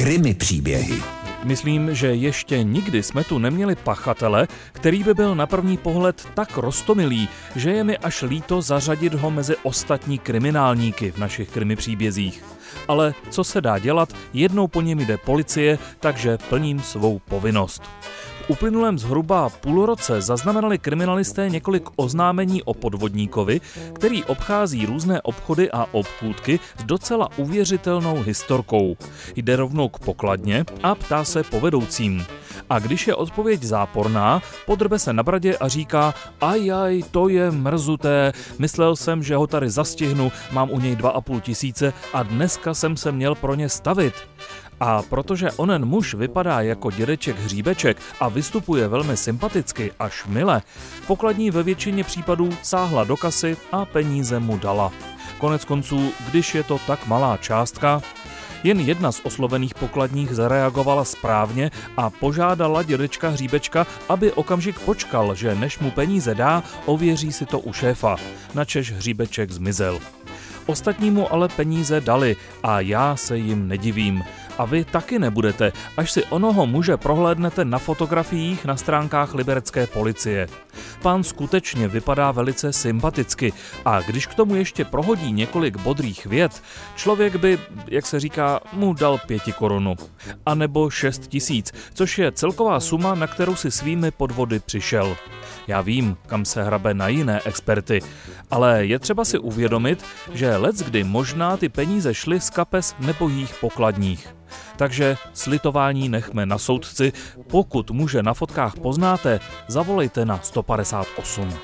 Krymy příběhy. Myslím, že ještě nikdy jsme tu neměli pachatele, který by byl na první pohled tak rostomilý, že je mi až líto zařadit ho mezi ostatní kriminálníky v našich krimi příbězích. Ale co se dá dělat, jednou po něm jde policie, takže plním svou povinnost uplynulém zhruba půl roce zaznamenali kriminalisté několik oznámení o podvodníkovi, který obchází různé obchody a obchůdky s docela uvěřitelnou historkou. Jde rovnou k pokladně a ptá se povedoucím. A když je odpověď záporná, podrbe se na bradě a říká ajaj, to je mrzuté, myslel jsem, že ho tady zastihnu, mám u něj dva a půl tisíce a dneska jsem se měl pro ně stavit. A protože onen muž vypadá jako dědeček hříbeček a vystupuje velmi sympaticky až mile, pokladní ve většině případů sáhla do kasy a peníze mu dala. Konec konců, když je to tak malá částka, jen jedna z oslovených pokladních zareagovala správně a požádala dědečka Hříbečka, aby okamžik počkal, že než mu peníze dá, ověří si to u šéfa. Načež Hříbeček zmizel. Ostatnímu ale peníze dali a já se jim nedivím. A vy taky nebudete, až si onoho muže prohlédnete na fotografiích na stránkách liberecké policie. Pán skutečně vypadá velice sympaticky a když k tomu ještě prohodí několik bodrých vět, člověk by, jak se říká, mu dal pěti korunu. A nebo šest tisíc, což je celková suma, na kterou si svými podvody přišel. Já vím, kam se hrabe na jiné experty, ale je třeba si uvědomit, že let kdy možná ty peníze šly z kapes nebohých pokladních. Takže slitování nechme na soudci. Pokud muže na fotkách poznáte, zavolejte na 158.